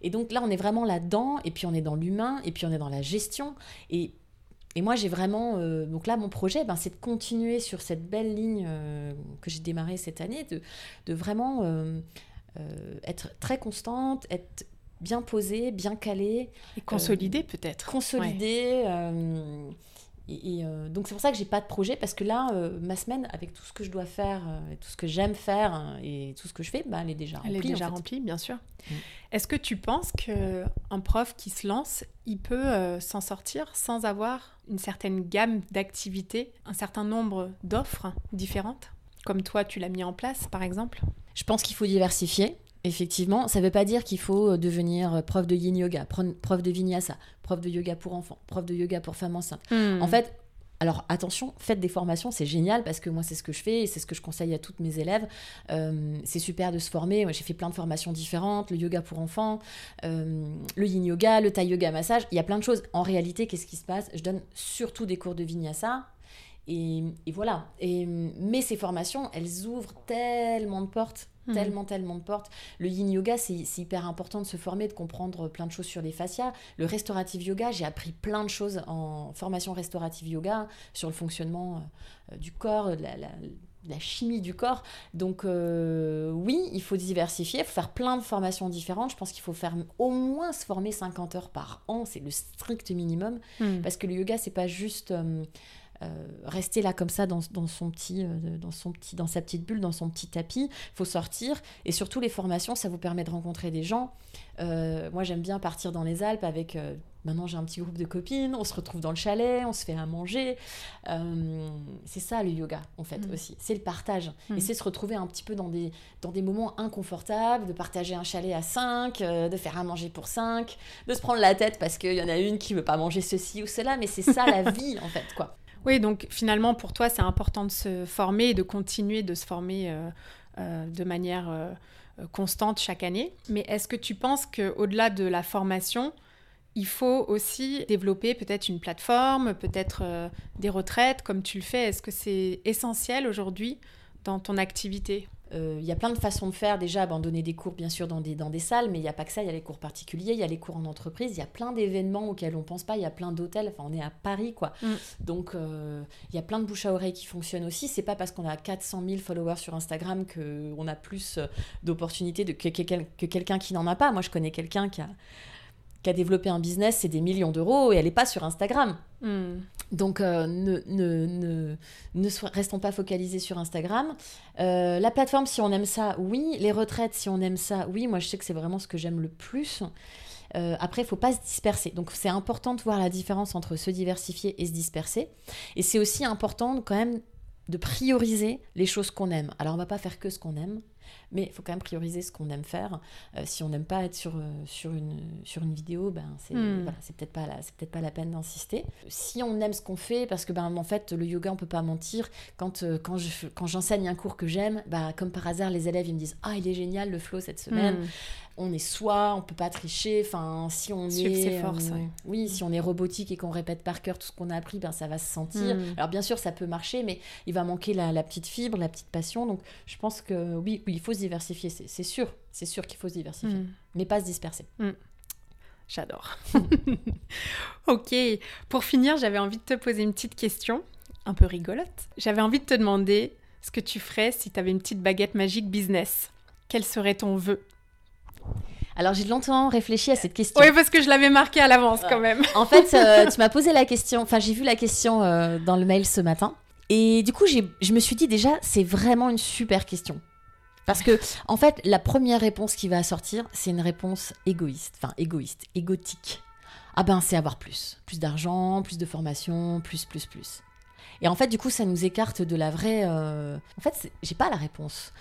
Et donc là, on est vraiment là-dedans. Et puis, on est dans l'humain. Et puis, on est dans la gestion. Et moi, j'ai vraiment. Euh, donc là, mon projet, ben, c'est de continuer sur cette belle ligne euh, que j'ai démarrée cette année, de, vraiment euh, être très constante, être bien posée, bien calée. Et consolidée euh, peut-être. Consolidée. Euh, et, donc c'est pour ça que j'ai pas de projet parce que là, ma semaine, avec tout ce que je dois faire, et tout ce que j'aime faire et tout ce que je fais, bah, elle est déjà remplie. Elle est déjà remplie, bien sûr. Mm. Est-ce que tu penses que un prof qui se lance, il peut s'en sortir sans avoir une certaine gamme d'activités, un certain nombre d'offres différentes, comme toi tu l'as mis en place par exemple? Je pense qu'il faut diversifier. Effectivement, ça ne veut pas dire qu'il faut euh, devenir euh, prof de yin yoga, prof de vinyasa, prof de yoga pour enfants, prof de yoga pour femmes enceintes. Hmm. En fait, alors attention, faites des formations, c'est génial parce que moi c'est ce que je fais et c'est ce que je conseille à toutes mes élèves. Euh, c'est super de se former. J'ai fait plein de formations différentes, le yoga pour enfants, le yin yoga, le thai yoga massage. Il y a plein de choses. En réalité, qu'est-ce qui se passe? Je donne surtout des cours de vinyasa et, voilà. Et, mais ces formations, elles ouvrent tellement de portes, hmm. tellement, tellement de portes. Le yin yoga, c'est hyper important de se former, de comprendre plein de choses sur les fascias. Le restaurative yoga, j'ai appris plein de choses en formation restaurative yoga sur le fonctionnement euh, du corps, la, la, chimie du corps. Donc euh, oui, il faut diversifier, il faut faire plein de formations différentes. Je pense qu'il faut faire au moins se former 50 heures par an, c'est le strict minimum. Hmm. Parce que le yoga, c'est pas juste... Euh, euh, rester là comme ça dans, son petit, euh, dans, son petit, dans sa petite bulle, dans son petit tapis. Il faut sortir. Et surtout, les formations, ça vous permet de rencontrer des gens. Euh, moi, j'aime bien partir dans les Alpes avec. Maintenant, j'ai un petit groupe de copines, on se retrouve dans le chalet, on se fait à manger. c'est ça le yoga, en fait, mm. aussi. C'est le partage. Et mm. c'est se retrouver un petit peu dans des, dans des moments inconfortables, de partager un chalet à 5, de faire à manger pour 5, de se prendre la tête parce qu'il y en a une qui veut pas manger ceci ou cela, mais c'est ça la vie, en fait, quoi. Oui, donc finalement, pour toi, c'est important de se former et de continuer de se former euh, euh, de manière euh, constante chaque année. Mais est-ce que tu penses qu'au-delà de la formation, il faut aussi développer peut-être une plateforme, peut-être des retraites comme tu le fais? Est-ce que c'est essentiel aujourd'hui dans ton activité? Euh, il y a plein de façons de faire. Déjà, abandonner des cours, bien sûr, dans des, dans des salles, mais il n'y a pas que ça. Il y a les cours particuliers, il y a les cours en entreprise, il y a plein d'événements auxquels on ne pense pas. Il y a plein d'hôtels. Enfin, on est à Paris, quoi. Mm. Donc, euh, il y a plein de bouche à oreille qui fonctionnent aussi. C'est pas parce qu'on a 400 000 followers sur Instagram qu'on a plus euh, d'opportunités que, que quelqu'un qui n'en a pas. Moi, je connais quelqu'un qui a qui a développé un business, c'est des millions d'euros et elle n'est pas sur Instagram. Hmm. Donc, euh, ne, ne, ne, restons pas focalisés sur Instagram. Euh, la plateforme, si on aime ça, oui. Les retraites, si on aime ça, oui. Moi, je sais que c'est vraiment ce que j'aime le plus. Euh, après, il faut pas se disperser. Donc, c'est important de voir la différence entre se diversifier et se disperser. Et c'est aussi important quand même de prioriser les choses qu'on aime. Alors, on va pas faire que ce qu'on aime. Mais il faut quand même prioriser ce qu'on aime faire. Euh, si on n'aime pas être sur, euh, sur, une, sur une vidéo, ben c'est Hmm. voilà, c'est peut-être pas, la- pas peine d'insister. Si on aime ce qu'on fait, parce que ben, en fait, le yoga, on peut pas mentir. Quand, euh, quand, je, fais- quand j'enseigne un cours que j'aime, ben, comme par hasard, les élèves ils me disent Ah, il est génial le flow cette semaine Hmm. On est soi, on peut pas tricher. Enfin, si on Suivre est, ses forces, euh, ouais. oui, si on est robotique et qu'on répète par cœur tout ce qu'on a appris, ben ça va se sentir. Mm. Alors bien sûr, ça peut marcher, mais il va manquer la, la petite fibre, la petite passion. Donc, je pense que oui, oui, il faut se diversifier. C'est sûr, c'est sûr qu'il faut se diversifier, Hmm. mais pas se disperser. J'adore. ok, pour finir, j'avais envie de te poser une petite question, un peu rigolote. J'avais envie de te demander ce que tu ferais si tu avais une petite baguette magique business. Quel serait ton vœu? Alors, j'ai longtemps réfléchi à cette question. Oui, parce que je l'avais marqué à l'avance quand même. En fait, euh, tu m'as posé la question, enfin j'ai vu la question euh, dans le mail ce matin, et du coup je me suis dit déjà, c'est vraiment une super question. Parce que, en fait, la première réponse qui va sortir, c'est une réponse égoïste, enfin égoïste, égotique. Ah ben, c'est avoir plus. Plus d'argent, plus de formation, plus, plus, plus. Et en fait, du coup, ça nous écarte de la vraie... euh, En fait, j'ai pas la réponse.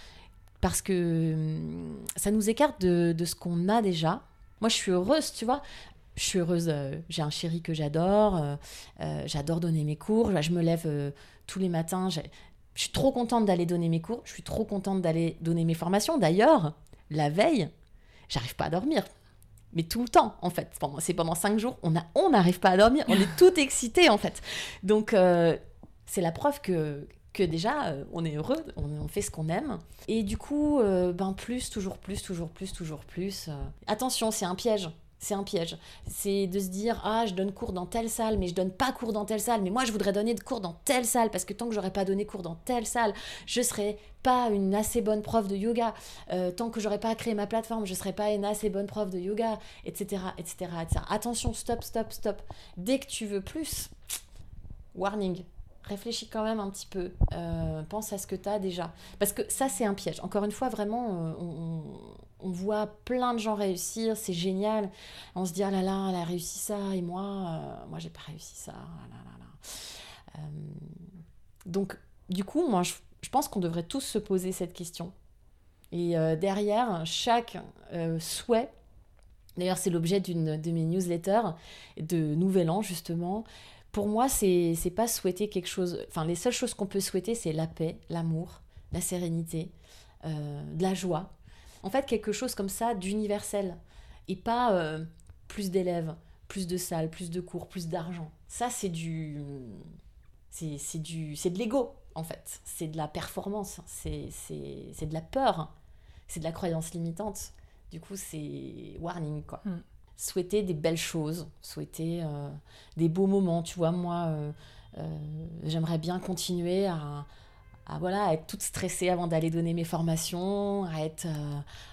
Parce que hum, ça nous écarte de, de ce qu'on a déjà. Moi, je suis heureuse, tu vois je suis heureuse, euh, j'ai un chéri que j'adore, euh, euh, j'adore donner mes cours, je me lève tous les matins, je suis trop contente d'aller donner mes cours, je suis trop contente d'aller donner mes formations. D'ailleurs, la veille, j'arrive pas à dormir. Mais tout le temps, en fait. C'est pendant cinq jours, on n'arrive pas à dormir, on est tout excité, en fait. Donc, euh, c'est la preuve que, que déjà, euh, on est heureux, on, fait ce qu'on aime. Et du coup, euh, ben plus, toujours plus, toujours plus, toujours plus. euh. Attention, c'est un piège. C'est un piège. C'est de se dire ah je donne cours dans telle salle, mais je donne pas cours dans telle salle. Mais moi je voudrais donner de cours dans telle salle parce que tant que j'aurais pas donné cours dans telle salle, je serais pas une assez bonne prof de yoga. Tant que j'aurais pas créé ma plateforme, je serais pas une assez bonne prof de yoga, etc., etc., etc. Attention, stop, stop, stop. Dès que tu veux plus, warning. Réfléchis quand même un petit peu. Euh, pense à ce que tu as déjà. Parce que ça, c'est un piège. Encore une fois, vraiment, euh, on, voit plein de gens réussir, c'est génial. On se dit, ah là là, elle a réussi ça, et moi, euh, moi, j'ai pas réussi ça. ah là là là. Euh, donc, du coup, moi, je, je pense qu'on devrait tous se poser cette question. Et derrière, chaque souhait, d'ailleurs, c'est l'objet d'une de mes newsletters de Nouvel An, justement. Pour moi, c'est pas souhaiter quelque chose. Enfin, les seules choses qu'on peut souhaiter, c'est la paix, l'amour, la sérénité, euh, de la joie. En fait, quelque chose comme ça d'universel. Et pas euh, plus d'élèves, plus de salles, plus de cours, plus d'argent. Ça, c'est du. C'est du. De l'ego, en fait. C'est de la performance. C'est de la peur. C'est de la croyance limitante. Du coup, c'est warning, quoi. Mm. Souhaiter des belles choses, souhaiter euh, des beaux moments. Tu vois, moi, euh, euh, j'aimerais bien continuer à, à, voilà, à être toute stressée avant d'aller donner mes formations, à, être,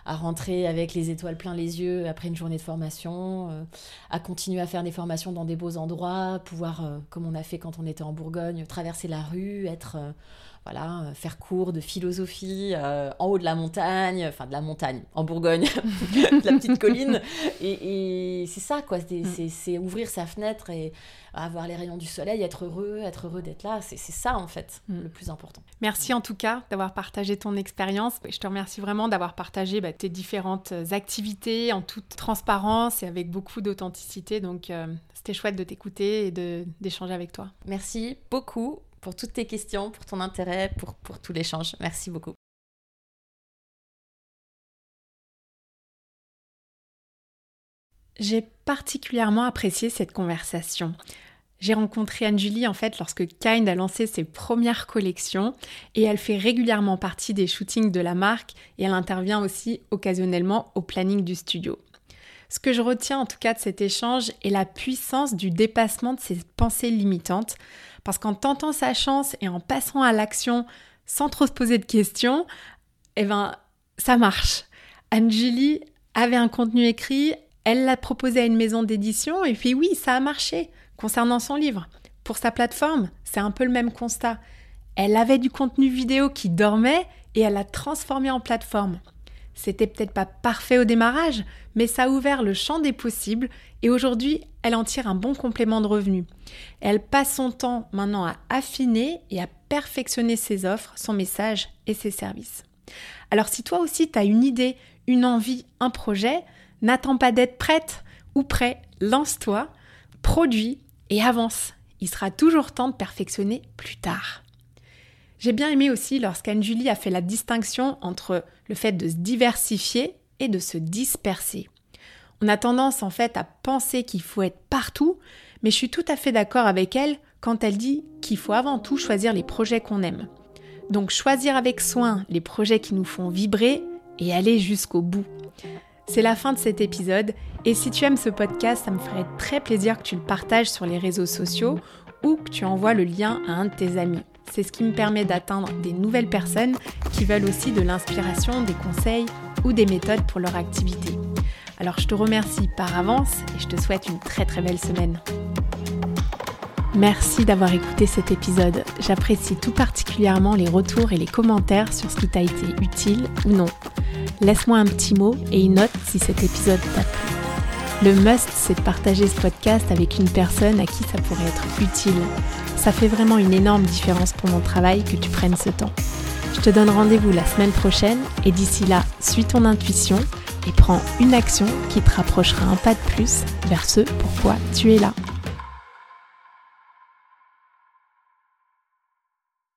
à rentrer avec les étoiles plein les yeux après une journée de formation, à continuer à faire des formations dans des beaux endroits, pouvoir, comme on a fait quand on était en Bourgogne, traverser la rue, être... euh, voilà, euh, faire cours de philosophie euh, en haut de la montagne, enfin de la montagne, en Bourgogne, de la petite colline. Et, et c'est ça, quoi. C'est, c'est- ouvrir sa fenêtre et avoir les rayons du soleil, être heureux, être heureux d'être là. C'est, ça, en fait, Mm. le plus important. Merci en tout cas d'avoir partagé ton expérience. Je te remercie vraiment d'avoir partagé bah, tes différentes activités en toute transparence et avec beaucoup d'authenticité. Donc euh, c'était chouette de t'écouter et d'échanger avec toi. Merci beaucoup pour toutes tes questions, pour ton intérêt, pour, tout l'échange. Merci beaucoup. J'ai particulièrement apprécié cette conversation. J'ai rencontré Anne-Julie en fait lorsque Kind a lancé ses premières collections et elle fait régulièrement partie des shootings de la marque et elle intervient aussi occasionnellement au planning du studio. Ce que je retiens en tout cas de cet échange est la puissance du dépassement de ses pensées limitantes parce qu'en tentant sa chance et en passant à l'action sans trop se poser de questions, eh ben ça marche. Anne-Julie avait un contenu écrit, elle l'a proposé à une maison d'édition et puis oui, ça a marché concernant son livre. Pour sa plateforme, c'est un peu le même constat. Elle avait du contenu vidéo qui dormait et elle l'a transformé en plateforme. C'était peut-être pas parfait au démarrage, mais ça a ouvert le champ des possibles et aujourd'hui, elle en tire un bon complément de revenus. Elle passe son temps maintenant à affiner et à perfectionner ses offres, son message et ses services. Alors si toi aussi tu as une idée, une envie, un projet, n'attends pas d'être prête ou prêt, lance-toi, produis et avance. Il sera toujours temps de perfectionner plus tard. J'ai bien aimé aussi lorsqu'Anne-Julie a fait la distinction entre le fait de se diversifier et de se disperser. On a tendance en fait à penser qu'il faut être partout, mais je suis tout à fait d'accord avec elle quand elle dit qu'il faut avant tout choisir les projets qu'on aime. Donc choisir avec soin les projets qui nous font vibrer et aller jusqu'au bout. C'est la fin de cet épisode et si tu aimes ce podcast, ça me ferait très plaisir que tu le partages sur les réseaux sociaux ou que tu envoies le lien à un de tes amis. C'est ce qui me permet d'atteindre des nouvelles personnes qui veulent aussi de l'inspiration, des conseils ou des méthodes pour leur activité. Alors je te remercie par avance et je te souhaite une très très belle semaine. Merci d'avoir écouté cet épisode. J'apprécie tout particulièrement les retours et les commentaires sur ce qui t'a été utile ou non. Laisse-moi un petit mot et une note si cet épisode t'a plu. Le must, c'est de partager ce podcast avec une personne à qui ça pourrait être utile. Ça fait vraiment une énorme différence pour mon travail que tu prennes ce temps. Je te donne rendez-vous la semaine prochaine et d'ici là, suis ton intuition et prends une action qui te rapprochera un pas de plus vers ce pourquoi tu es là.